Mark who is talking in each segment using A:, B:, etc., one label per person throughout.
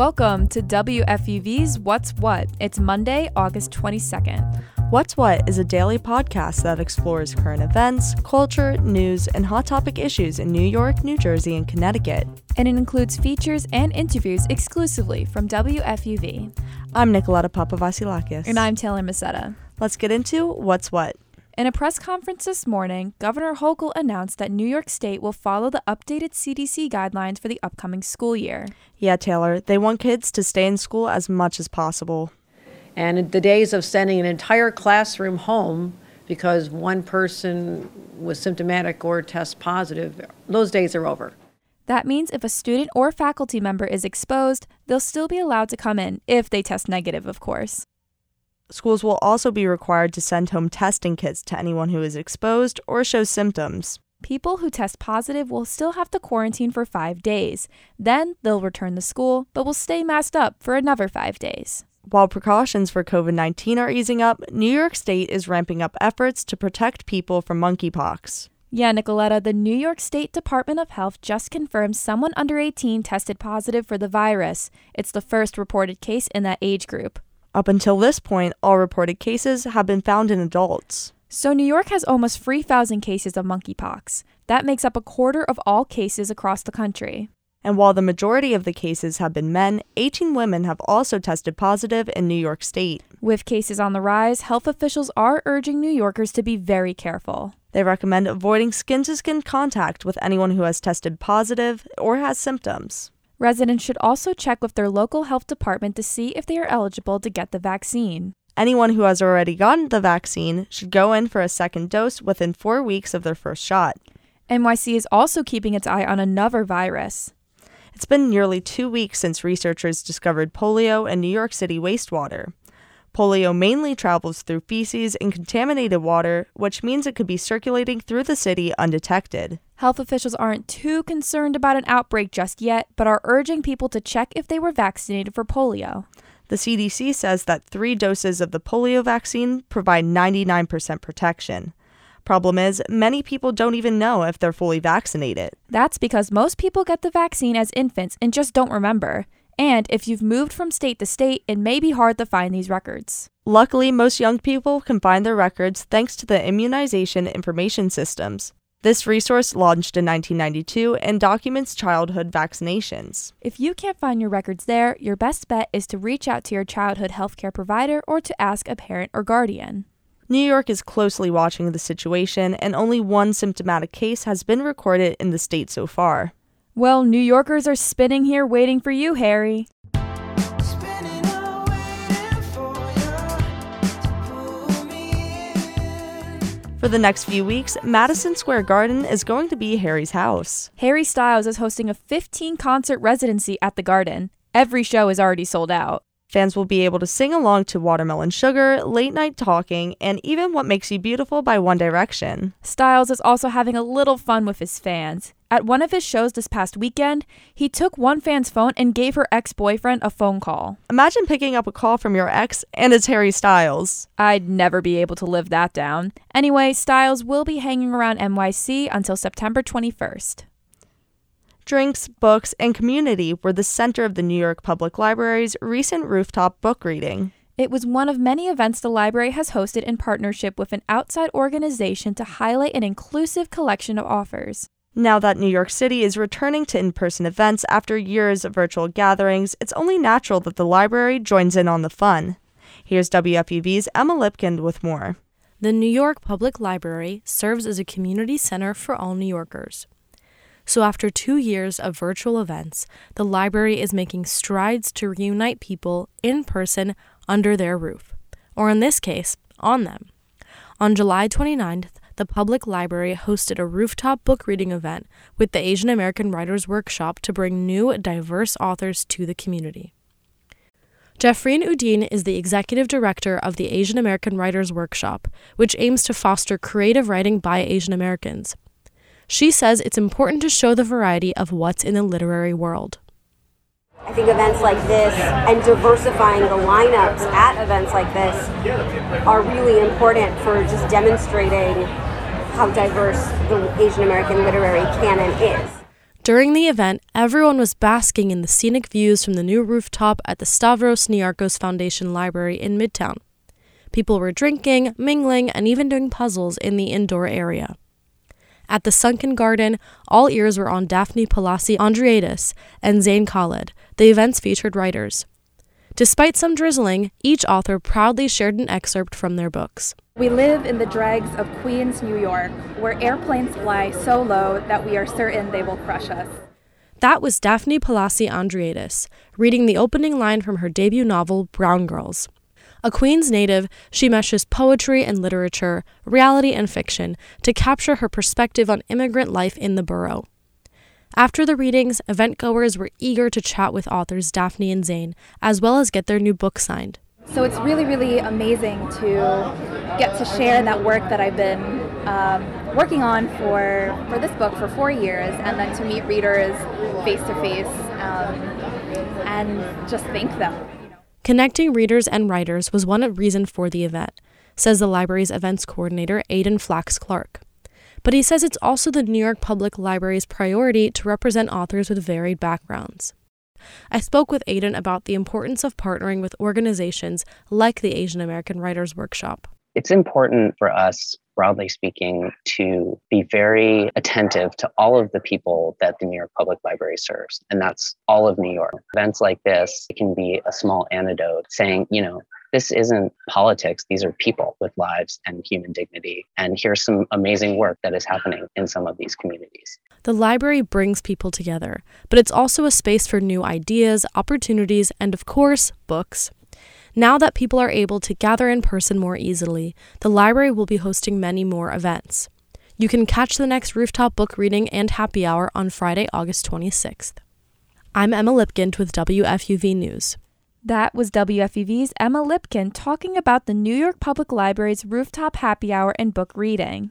A: Welcome to WFUV's What's What. It's Monday, August 22nd.
B: What's What is a daily podcast that explores current events, culture, news, and hot topic issues in New York, New Jersey, and Connecticut.
A: And it includes features and interviews exclusively from WFUV.
B: I'm Nicoletta Papavasilakis.
A: And I'm Taylor Masetta.
B: Let's get into What's What.
A: In a press conference this morning, Governor Hochul announced that New York State will follow the updated CDC guidelines for the upcoming school year.
B: Yeah, Taylor, they want kids to stay in school as much as possible.
C: And the days of sending an entire classroom home because one person was symptomatic or test positive, those days are over.
A: That means if a student or faculty member is exposed, they'll still be allowed to come in, if they test negative, of course.
B: Schools will also be required to send home testing kits to anyone who is exposed or shows symptoms.
A: People who test positive will still have to quarantine for five days. Then they'll return to school, but will stay masked up for another five days.
B: While precautions for COVID 19 are easing up, New York State is ramping up efforts to protect people from monkeypox.
A: Yeah, Nicoletta, the New York State Department of Health just confirmed someone under 18 tested positive for the virus. It's the first reported case in that age group.
B: Up until this point, all reported cases have been found in adults.
A: So, New York has almost 3,000 cases of monkeypox. That makes up a quarter of all cases across the country.
B: And while the majority of the cases have been men, 18 women have also tested positive in New York State.
A: With cases on the rise, health officials are urging New Yorkers to be very careful.
B: They recommend avoiding skin to skin contact with anyone who has tested positive or has symptoms.
A: Residents should also check with their local health department to see if they are eligible to get the vaccine.
B: Anyone who has already gotten the vaccine should go in for a second dose within four weeks of their first shot.
A: NYC is also keeping its eye on another virus.
B: It's been nearly two weeks since researchers discovered polio in New York City wastewater. Polio mainly travels through feces and contaminated water, which means it could be circulating through the city undetected.
A: Health officials aren't too concerned about an outbreak just yet, but are urging people to check if they were vaccinated for polio.
B: The CDC says that three doses of the polio vaccine provide 99% protection. Problem is, many people don't even know if they're fully vaccinated.
A: That's because most people get the vaccine as infants and just don't remember. And if you've moved from state to state, it may be hard to find these records.
B: Luckily, most young people can find their records thanks to the Immunization Information Systems. This resource launched in 1992 and documents childhood vaccinations.
A: If you can't find your records there, your best bet is to reach out to your childhood healthcare provider or to ask a parent or guardian.
B: New York is closely watching the situation, and only one symptomatic case has been recorded in the state so far.
A: Well, New Yorkers are spinning here waiting for you, Harry.
B: For the next few weeks, Madison Square Garden is going to be Harry's house.
A: Harry Styles is hosting a 15 concert residency at the Garden. Every show is already sold out.
B: Fans will be able to sing along to Watermelon Sugar, Late Night Talking, and even What Makes You Beautiful by One Direction.
A: Styles is also having a little fun with his fans. At one of his shows this past weekend, he took one fan's phone and gave her ex boyfriend a phone call.
B: Imagine picking up a call from your ex and it's Harry Styles.
A: I'd never be able to live that down. Anyway, Styles will be hanging around NYC until September 21st.
B: Drinks, books, and community were the center of the New York Public Library's recent rooftop book reading.
A: It was one of many events the library has hosted in partnership with an outside organization to highlight an inclusive collection of authors.
B: Now that New York City is returning to in person events after years of virtual gatherings, it's only natural that the library joins in on the fun. Here's WFUV's Emma Lipkind with more.
D: The New York Public Library serves as a community center for all New Yorkers. So, after two years of virtual events, the library is making strides to reunite people in person under their roof, or in this case, on them. On July 29th, the public library hosted a rooftop book reading event with the Asian American Writers Workshop to bring new, diverse authors to the community. Jafreen Uddin is the executive director of the Asian American Writers Workshop, which aims to foster creative writing by Asian Americans. She says it's important to show the variety of what's in the literary world.
E: I think events like this and diversifying the lineups at events like this are really important for just demonstrating how diverse the Asian American literary canon is.
D: During the event, everyone was basking in the scenic views from the new rooftop at the Stavros Niarchos Foundation Library in Midtown. People were drinking, mingling, and even doing puzzles in the indoor area. At the Sunken Garden, all ears were on Daphne Palasi Andreadis and Zain Khalid. The events featured writers. Despite some drizzling, each author proudly shared an excerpt from their books.
F: We live in the dregs of Queens, New York, where airplanes fly so low that we are certain they will crush us.
D: That was Daphne Palasi Andreadis, reading the opening line from her debut novel, Brown Girls. A Queens native, she meshes poetry and literature, reality and fiction to capture her perspective on immigrant life in the borough. After the readings, event goers were eager to chat with authors Daphne and Zain, as well as get their new book signed.
F: So it's really, really amazing to get to share that work that I've been um, working on for, for this book for four years, and then to meet readers face to face and just thank them.
D: Connecting readers and writers was one reason for the event, says the library's events coordinator, Aidan Flax Clark. But he says it's also the New York Public Library's priority to represent authors with varied backgrounds. I spoke with Aidan about the importance of partnering with organizations like the Asian American Writers Workshop.
G: It's important for us broadly speaking, to be very attentive to all of the people that the New York Public Library serves. And that's all of New York. Events like this can be a small antidote saying, you know, this isn't politics. These are people with lives and human dignity. And here's some amazing work that is happening in some of these communities.
D: The library brings people together, but it's also a space for new ideas, opportunities, and of course, books. Now that people are able to gather in person more easily, the library will be hosting many more events. You can catch the next rooftop book reading and happy hour on Friday, August 26th. I'm Emma Lipkind with WFUV News.
A: That was WFUV's Emma Lipkind talking about the New York Public Library's rooftop happy hour and book reading.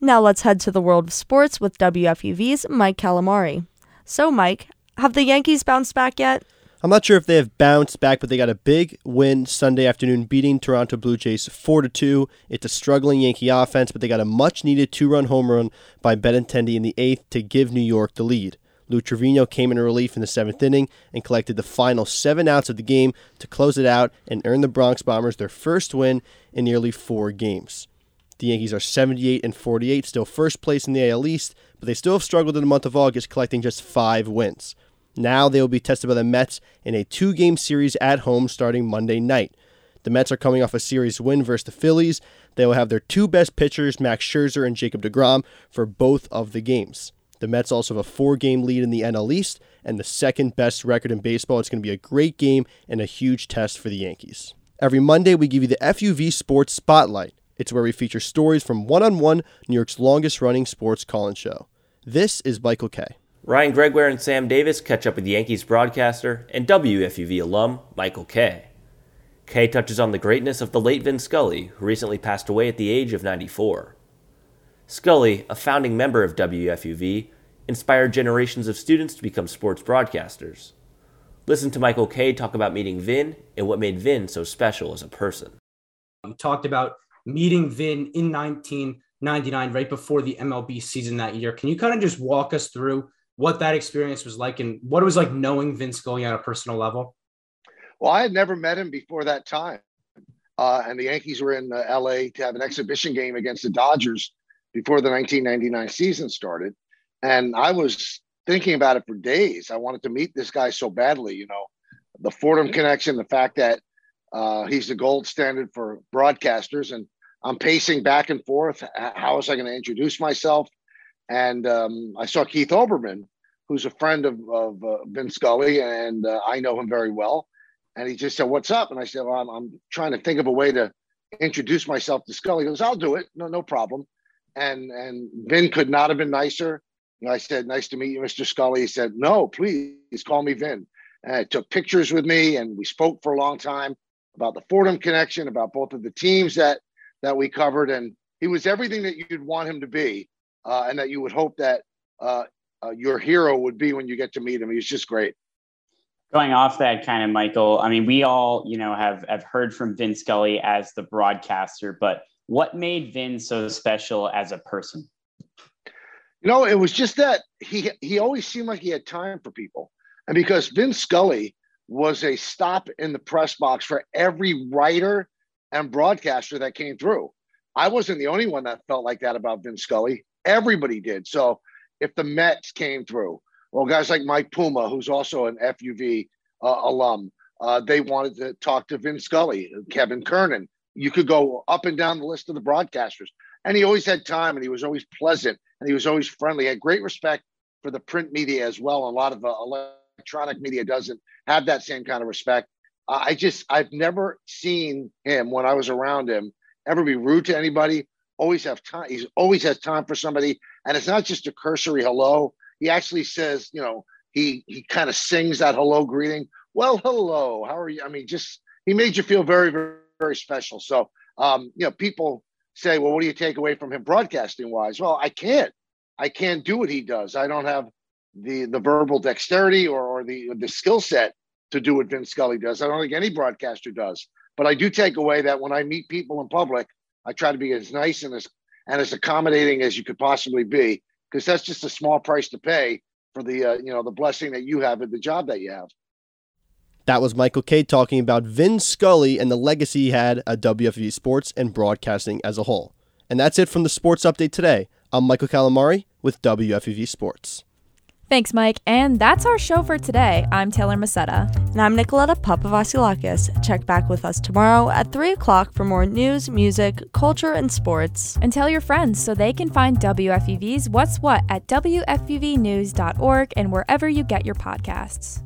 B: Now let's head to the world of sports with WFUV's Mike Calamari. So, Mike, have the Yankees bounced back yet?
H: I'm not sure if they have bounced back, but they got a big win Sunday afternoon, beating Toronto Blue Jays four to two. It's a struggling Yankee offense, but they got a much-needed two-run home run by Benintendi in the eighth to give New York the lead. Lou Trivino came in relief in the seventh inning and collected the final seven outs of the game to close it out and earn the Bronx Bombers their first win in nearly four games. The Yankees are 78 and 48, still first place in the AL East, but they still have struggled in the month of August, collecting just five wins. Now they will be tested by the Mets in a two game series at home starting Monday night. The Mets are coming off a series win versus the Phillies. They will have their two best pitchers, Max Scherzer and Jacob DeGrom, for both of the games. The Mets also have a four game lead in the NL East and the second best record in baseball. It's going to be a great game and a huge test for the Yankees. Every Monday, we give you the FUV Sports Spotlight. It's where we feature stories from one on one New York's longest running sports call in show. This is Michael Kay.
I: Ryan Gregoire and Sam Davis catch up with Yankees broadcaster and WFUV alum Michael Kay. Kay touches on the greatness of the late Vin Scully, who recently passed away at the age of 94. Scully, a founding member of WFUV, inspired generations of students to become sports broadcasters. Listen to Michael Kay talk about meeting Vin and what made Vin so special as a person.
J: We talked about meeting Vin in 1999, right before the MLB season that year. Can you kind of just walk us through what that experience was like and what it was like knowing Vin Scully on a personal level?
K: Well, I had never met him before that time. Uh, and the Yankees were in uh, LA to have an exhibition game against the Dodgers before the 1999 season started. And I was thinking about it for days. I wanted to meet this guy so badly, you know, the Fordham connection, the fact that uh, he's the gold standard for broadcasters. And I'm pacing back and forth. How was I going to introduce myself? And um, I saw Keith Olbermann, who's a friend of, of uh, Vin Scully, and uh, I know him very well. And he just said, What's up? And I said, well, I'm, I'm trying to think of a way to introduce myself to Scully. He goes, I'll do it. No, no problem. And and Vin could not have been nicer. Know, I said, Nice to meet you, Mr. Scully. He said, No, please call me Vin. And I took pictures with me, and we spoke for a long time about the Fordham connection, about both of the teams that that we covered. And he was everything that you'd want him to be uh, and that you would hope that uh, uh, your hero would be when you get to meet him. He's just great.
L: Going off that kind of Michael, I mean, we all you know have have heard from Vin Scully as the broadcaster, but what made Vin so special as a person?
K: You know, it was just that he he always seemed like he had time for people, and because Vin Scully was a stop in the press box for every writer and broadcaster that came through. I wasn't the only one that felt like that about Vin Scully. Everybody did. So if the Mets came through, well, guys like Mike Puma, who's also an FUV uh, alum, uh, they wanted to talk to Vin Scully, Kevin Kernan. You could go up and down the list of the broadcasters. And he always had time and he was always pleasant and he was always friendly. He had great respect for the print media as well. A lot of uh, electronic media doesn't have that same kind of respect. I just, I've never seen him when I was around him ever be rude to anybody. Always have time. He always has time for somebody. And it's not just a cursory hello. He actually says, you know, he he kind of sings that hello greeting. Well, hello. How are you? I mean, just he made you feel very, very, very special. So, um, you know, people say, well, what do you take away from him broadcasting wise? Well, I can't. I can't do what he does. I don't have the the verbal dexterity or, or the the skill set to do what Vince Scully does. I don't think any broadcaster does. But I do take away that when I meet people in public, I try to be as nice and as and as accommodating as you could possibly be, because that's just a small price to pay for the uh, you know the blessing that you have and the job that you have.
H: That was Michael Kay talking about Vin Scully and the legacy he had at WFUV Sports and broadcasting as a whole. And that's it from the Sports Update today. I'm Michael Calamari with WFUV Sports.
A: Thanks, Mike. And that's our show for today. I'm Taylor Macetta.
B: And I'm Nicoletta Papavasilakis. Check back with us tomorrow at 3 o'clock for more news, music, culture, and sports.
A: And tell your friends so they can find WFUV's What's What at WFUVnews.org and wherever you get your podcasts.